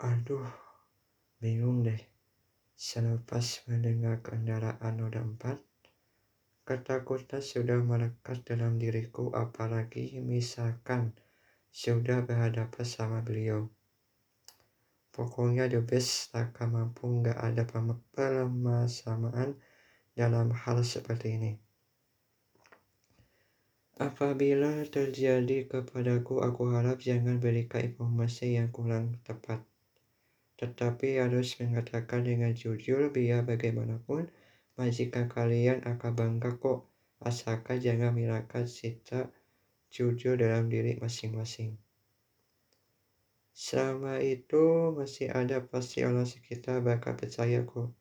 Aduh, bingung deh. Selepas mendengar kendaraan roda empat, ketakutan sudah melekat dalam diriku apalagi misalkan sudah berhadapan sama beliau. Pokoknya the best takkan mampu nggak ada permasalahan dalam hal seperti ini. Apabila terjadi kepadaku, aku harap jangan berikan informasi yang kurang tepat tetapi harus mengatakan dengan jujur biar bagaimanapun majikan kalian akan bangga kok asalkan jangan menghilangkan cita jujur dalam diri masing-masing. Selama itu masih ada pasti orang sekitar bakal percaya kok.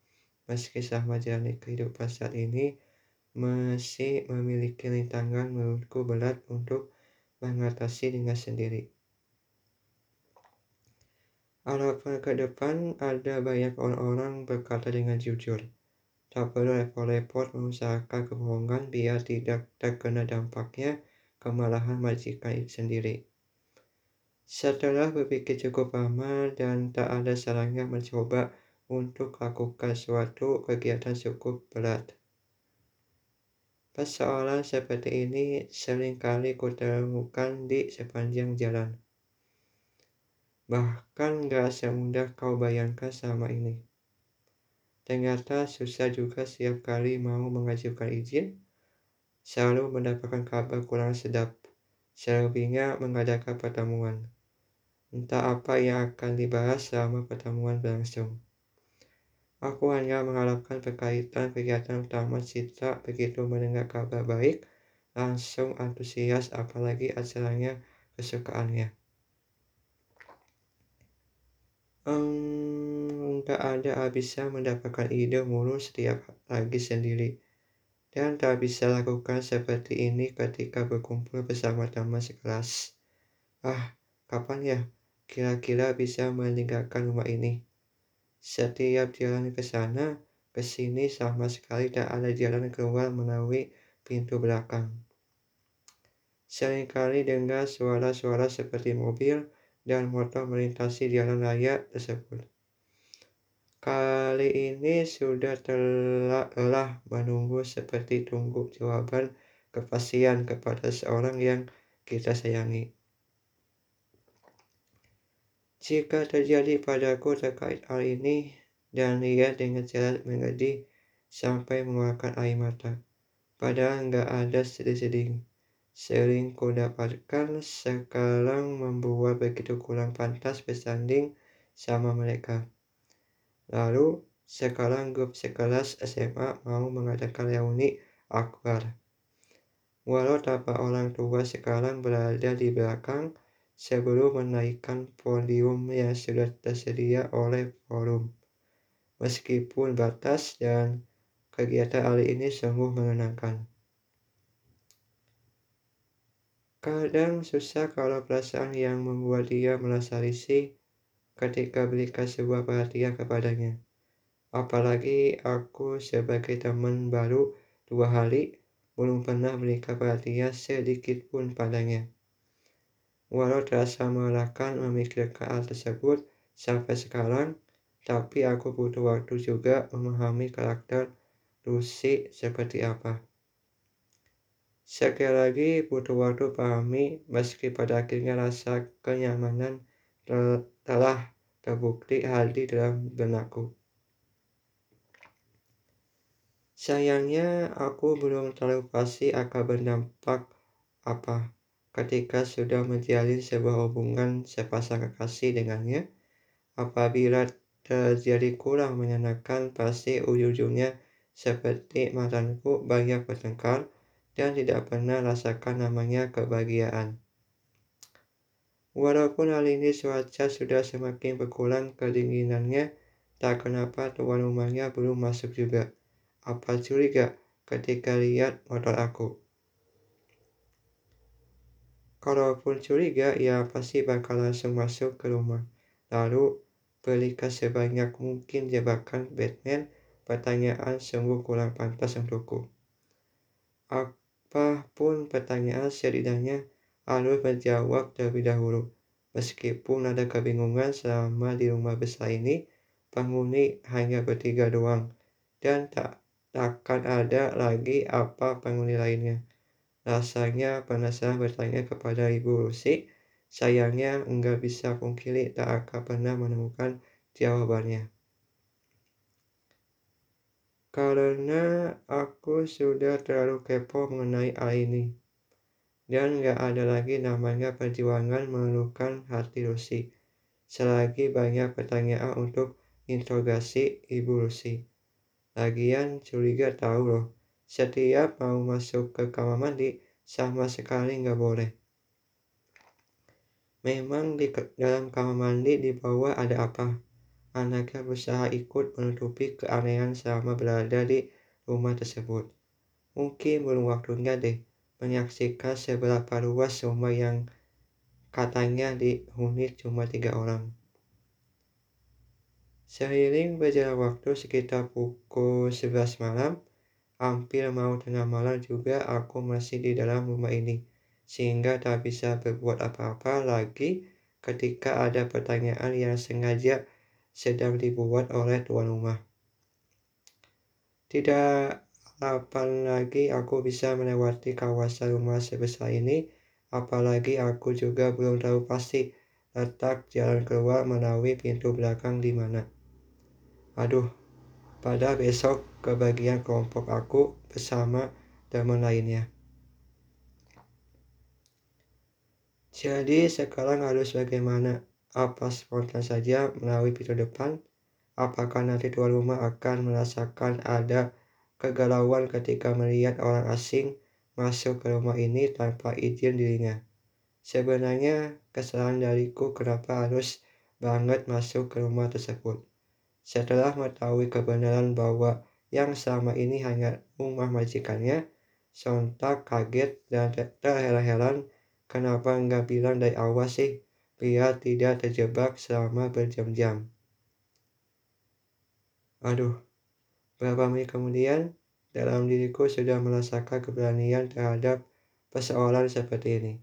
Meski sama jalani kehidupan saat ini masih memiliki rintangan menurutku berat untuk mengatasi dengan sendiri. Harapan ke depan ada banyak orang-orang berkata dengan jujur. Tak perlu repot-repot mengusahakan kebohongan biar tidak terkena dampaknya kemalahan majikan sendiri. Setelah berpikir cukup lama dan tak ada salahnya mencoba untuk lakukan suatu kegiatan cukup berat. Persoalan seperti ini sering kali kutemukan di sepanjang jalan. Bahkan gak semudah kau bayangkan sama ini. Ternyata susah juga setiap kali mau mengajukan izin, selalu mendapatkan kabar kurang sedap. Selebihnya mengadakan pertemuan. Entah apa yang akan dibahas selama pertemuan berlangsung. Aku hanya mengharapkan berkaitan kegiatan utama Citra begitu mendengar kabar baik, langsung antusias apalagi acaranya kesukaannya. Tak ada habisnya mendapatkan ide mulu setiap lagi sendiri. Dan tak bisa lakukan seperti ini ketika berkumpul bersama teman sekelas. Ah, kapan ya kira-kira bisa meninggalkan rumah ini? Setiap jalan ke sana, ke sini sama sekali tak ada jalan keluar melalui pintu belakang. Seringkali dengar suara-suara seperti mobil, dan motor melintasi jalan raya tersebut. Kali ini sudah telah menunggu seperti tunggu jawaban kepastian kepada seorang yang kita sayangi. Jika terjadi padaku terkait hal ini dan ia dengan cara mengedih sampai mengeluarkan air mata. Padahal nggak ada sedih-sedih sering kudapatkan sekarang membuat begitu kurang pantas bersanding sama mereka. Lalu, sekarang grup sekelas SMA mau mengadakan reuni akbar. Walau tanpa orang tua sekarang berada di belakang sebelum menaikkan podium yang sudah tersedia oleh forum. Meskipun batas dan kegiatan hari ini sungguh menyenangkan. Kadang susah kalau perasaan yang membuat dia merasa risih ketika berikan sebuah perhatian kepadanya. Apalagi aku sebagai teman baru dua hari belum pernah berikan perhatian sedikit pun padanya. Walau terasa melelahkan memikirkan hal tersebut sampai sekarang, tapi aku butuh waktu juga memahami karakter Lucy seperti apa. Sekali lagi butuh waktu pahami meski pada akhirnya rasa kenyamanan telah terbukti hadir dalam benakku. Sayangnya aku belum terlalu pasti akan berdampak apa ketika sudah menjalin sebuah hubungan sepasang kekasih dengannya. Apabila terjadi kurang menyenangkan pasti ujung-ujungnya seperti mantanku banyak bertengkar dan tidak pernah rasakan namanya kebahagiaan. Walaupun hal ini cuaca sudah semakin berkurang kedinginannya, tak kenapa tuan rumahnya belum masuk juga. Apa curiga ketika lihat motor aku? Kalaupun curiga, ia pasti bakal langsung masuk ke rumah. Lalu berikan sebanyak mungkin jebakan Batman, pertanyaan sungguh kurang pantas untukku. Apa pun pertanyaan setidaknya harus menjawab terlebih dahulu. Meskipun ada kebingungan selama di rumah besar ini, penghuni hanya bertiga doang, dan tak akan ada lagi apa penghuni lainnya. Rasanya penasaran bertanya kepada Ibu Lucy, sayangnya enggak bisa pungkiri tak akan pernah menemukan jawabannya. Karena aku sudah terlalu kepo mengenai hal ini. Dan gak ada lagi namanya perjuangan mengeluhkan hati Lucy. Selagi banyak pertanyaan untuk interogasi Ibu Lucy. Lagian curiga tahu loh, setiap mau masuk ke kamar mandi sama sekali nggak boleh. Memang di dalam kamar mandi di bawah ada apa? Anaknya berusaha ikut menutupi keanehan selama berada di rumah tersebut. Mungkin belum waktunya deh menyaksikan seberapa luas rumah yang katanya dihuni cuma tiga orang. Seiring berjalan waktu sekitar pukul 11 malam, hampir mau tengah malam juga aku masih di dalam rumah ini, sehingga tak bisa berbuat apa-apa lagi ketika ada pertanyaan yang sengaja sedang dibuat oleh tuan rumah. Tidak Kapan lagi aku bisa melewati kawasan rumah sebesar ini? Apalagi aku juga belum tahu pasti letak jalan keluar melalui pintu belakang di mana. Aduh, pada besok kebagian kelompok aku bersama teman lainnya. Jadi sekarang harus bagaimana? Apa spontan saja melalui pintu depan? Apakah nanti tuan rumah akan merasakan ada kegalauan ketika melihat orang asing masuk ke rumah ini tanpa izin dirinya. Sebenarnya kesalahan dariku kenapa harus banget masuk ke rumah tersebut. Setelah mengetahui kebenaran bahwa yang selama ini hanya rumah majikannya, sontak kaget dan terheran-heran kenapa nggak bilang dari awal sih biar tidak terjebak selama berjam-jam. Aduh, Beberapa menit kemudian, dalam diriku sudah merasakan keberanian terhadap persoalan seperti ini.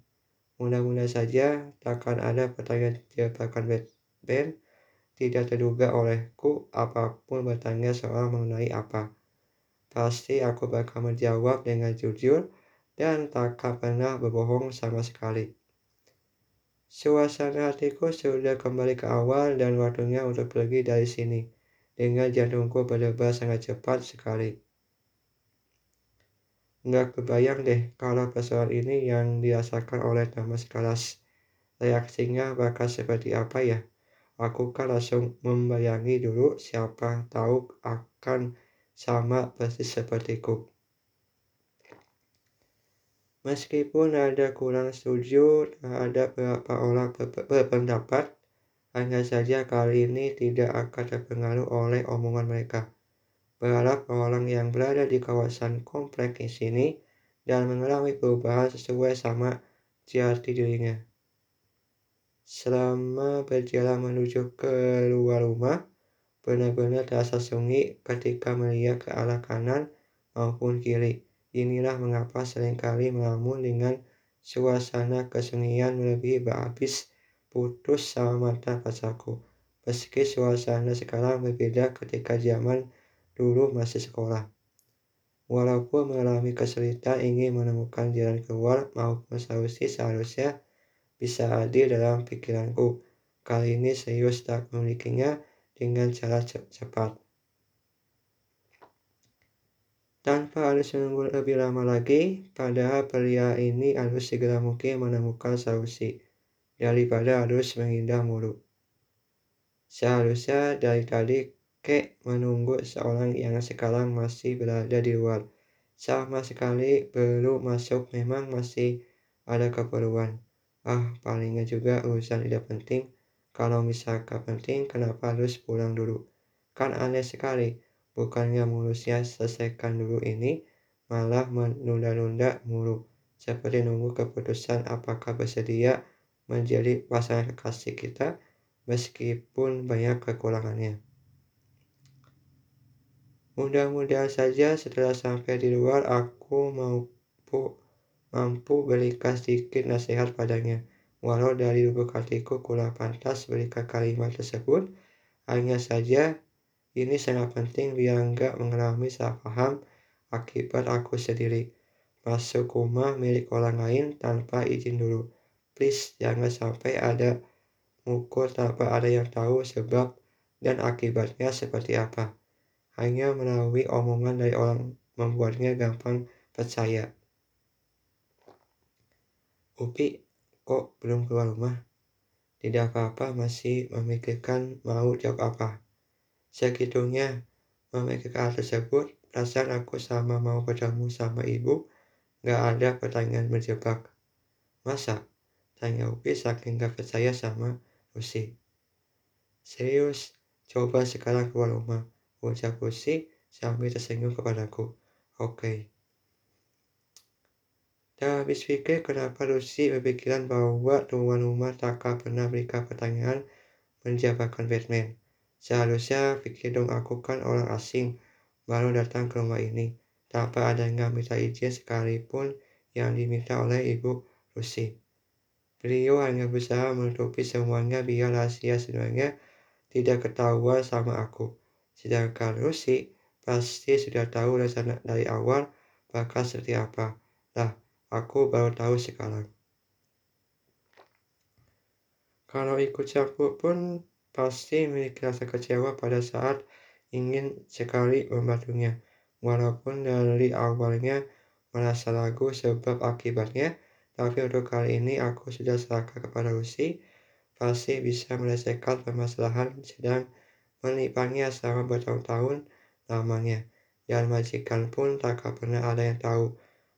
Mudah-mudahan saja takkan ada pertanyaan jebakan Batman tidak terduga olehku apa pun bertanya soal mengenai apa. Pasti aku bakal menjawab dengan jujur dan takkan pernah berbohong sama sekali. Suasana hatiku sudah kembali ke awal dan waktunya untuk pergi dari sini dengan jantungku berdebar sangat cepat sekali. Nggak kebayang deh kalau persoalan ini yang dirasakan oleh Thomas kelas. Reaksinya bakal seperti apa ya? Aku kan langsung membayangi dulu siapa tahu akan sama persis sepertiku. Meskipun ada kurang setuju ada beberapa orang berpendapat hanya saja kali ini tidak akan terpengaruh oleh omongan mereka. Berharap orang yang berada di kawasan komplek di sini dan mengalami perubahan sesuai sama jati dirinya. Selama berjalan menuju ke luar rumah, benar-benar terasa sunyi ketika melihat ke arah kanan maupun kiri. Inilah mengapa sering kali melamun dengan suasana kesunyian lebih berhabis putus sama mantan pacarku. Meski suasana sekarang berbeda ketika zaman dulu masih sekolah. Walaupun mengalami kesulitan ingin menemukan jalan keluar maupun solusi seharusnya bisa hadir dalam pikiranku. Kali ini serius tak memilikinya dengan cara cepat. Tanpa harus menunggu lebih lama lagi, padahal pria ini harus segera mungkin menemukan solusi daripada harus menghindar mulu. Seharusnya dari tadi Kek menunggu seorang yang sekarang masih berada di luar. Sama sekali belum masuk memang masih ada keperluan. Ah, palingnya juga urusan tidak penting. Kalau misalkan penting, kenapa harus pulang dulu? Kan aneh sekali. Bukannya mulusnya selesaikan dulu ini, malah menunda-nunda mulu. Seperti nunggu keputusan apakah bersedia menjadi pasangan kekasih kita meskipun banyak kekurangannya. Mudah-mudahan saja setelah sampai di luar aku mampu mampu berikan sedikit nasihat padanya. Walau dari lubuk hatiku kurang pantas berikan kalimat tersebut, hanya saja ini sangat penting biar nggak mengalami salah paham akibat aku sendiri. Masuk rumah milik orang lain tanpa izin dulu. Please, jangan sampai ada mukul tanpa ada yang tahu sebab dan akibatnya seperti apa. Hanya melalui omongan dari orang membuatnya gampang percaya. Upi, kok belum keluar rumah? Tidak apa-apa, masih memikirkan mau jawab apa. Segitunya memikirkan hal tersebut, perasaan aku sama mau bertemu sama ibu, gak ada pertanyaan menjebak. Masa? Tanya Upi saking gak percaya sama Lucy. Serius, coba sekarang keluar rumah. Ucap Lucy sambil tersenyum kepadaku. Oke. Okay. Tak habis pikir kenapa Lucy berpikiran bahwa tuan rumah tak pernah berikan pertanyaan menjabarkan Batman. Seharusnya pikir dong aku kan orang asing baru datang ke rumah ini tanpa adanya minta izin sekalipun yang diminta oleh ibu Lucy. Beliau hanya berusaha menutupi semuanya biar rahasia sebenarnya tidak ketahuan sama aku. Sedangkan Lucy pasti sudah tahu rencana dari awal bakal seperti apa. Lah, Aku baru tahu sekarang. Kalau ikut campur pun pasti rasa kecewa pada saat ingin sekali membantunya. Walaupun dari awalnya merasa ragu sebab akibatnya, tapi untuk kali ini aku sudah serahkan kepada Lucy, pasti bisa menyelesaikan permasalahan sedang menipanya selama bertahun-tahun lamanya. Dan majikan pun tak pernah ada yang tahu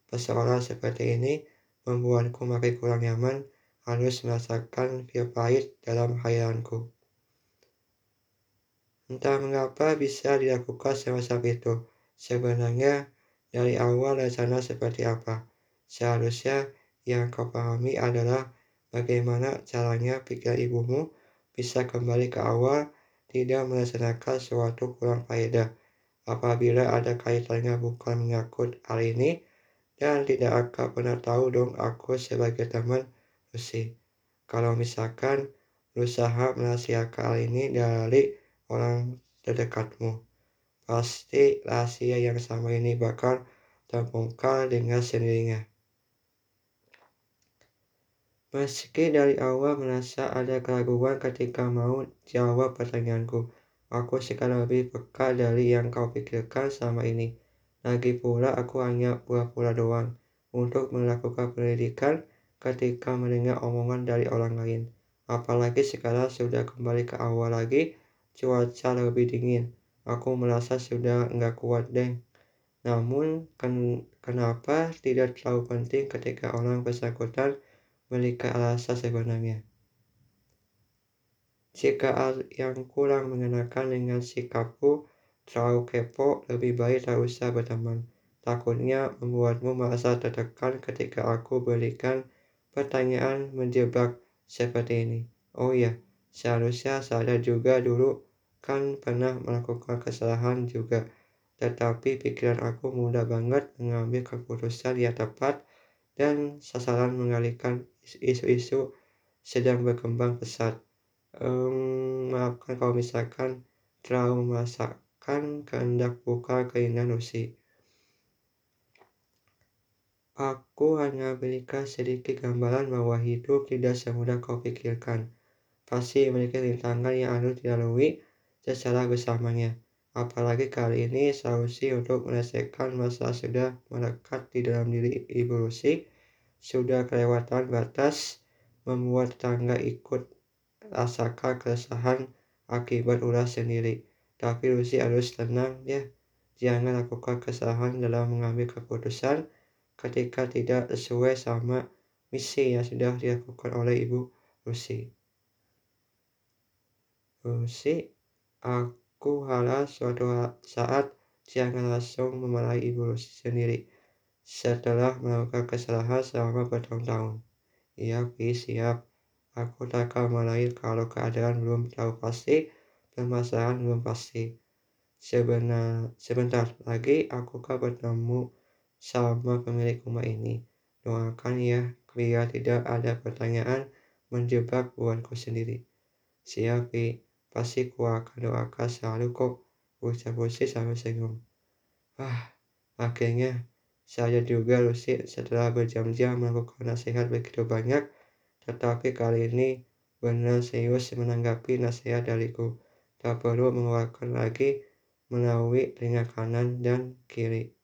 Persoalan seperti ini membuatku makin kurang nyaman harus merasakan pil pahit dalam khayalanku. Entah mengapa bisa dilakukan semacam itu. Sebenarnya dari awal rencana seperti apa. Seharusnya yang kau pahami adalah bagaimana caranya pikiran ibumu bisa kembali ke awal tidak melaksanakan suatu kurang faedah. Apabila ada kaitannya bukan menyangkut hal ini, dan tidak akan pernah tahu dong aku sebagai teman Lucy. Kalau misalkan berusaha merahasiakan hal ini dari orang terdekatmu, pasti rahasia yang sama ini bakal terbongkar dengan sendirinya. Meski dari awal merasa ada keraguan ketika mau jawab pertanyaanku, aku sekarang lebih peka dari yang kau pikirkan sama ini. Lagi pula aku hanya pura-pura doang untuk melakukan pendidikan ketika mendengar omongan dari orang lain. Apalagi sekarang sudah kembali ke awal lagi, cuaca lebih dingin. Aku merasa sudah nggak kuat deh. Namun, ken kenapa tidak terlalu penting ketika orang bersangkutan memiliki alasan sebenarnya? Jika yang kurang mengenakan dengan sikapku, terlalu kepo, lebih baik tak usah berteman. Takutnya membuatmu merasa tertekan ketika aku berikan pertanyaan menjebak seperti ini. Oh ya, seharusnya sadar juga dulu kan pernah melakukan kesalahan juga. Tetapi pikiran aku mudah banget mengambil keputusan yang tepat dan sasaran mengalihkan isu-isu sedang berkembang pesat. Um, maafkan kalau misalkan terlalu masak akan kehendak buka keinginan Lucy. Aku hanya berikan sedikit gambaran bahwa hidup tidak semudah kau pikirkan. Pasti memiliki rintangan yang harus dilalui secara bersamanya. Apalagi kali ini solusi untuk menyelesaikan masalah sudah melekat di dalam diri Ibu Lucy, sudah kelewatan batas, membuat tetangga ikut rasakan keresahan akibat ulah sendiri. Tapi Lucy harus tenang ya. Jangan lakukan kesalahan dalam mengambil keputusan ketika tidak sesuai sama misi yang sudah dilakukan oleh Ibu Lucy. Lucy, aku harap suatu saat jangan langsung memarahi Ibu sendiri setelah melakukan kesalahan selama bertahun-tahun. Iya, siap. Aku tak akan memarahi kalau keadaan belum tahu pasti permasalahan belum pasti. Sebenar, sebentar lagi aku akan bertemu sama pemilik rumah ini. Doakan ya, biar tidak ada pertanyaan menjebak buanku sendiri. Siap, Pi. Pasti ku akan doakan selalu kok. Ucap Lucy sambil senyum. Ah, akhirnya saya juga Lucy setelah berjam-jam melakukan nasihat begitu banyak, tetapi kali ini benar serius menanggapi nasihat dariku. Tak perlu mengeluarkan lagi melalui telinga kanan dan kiri.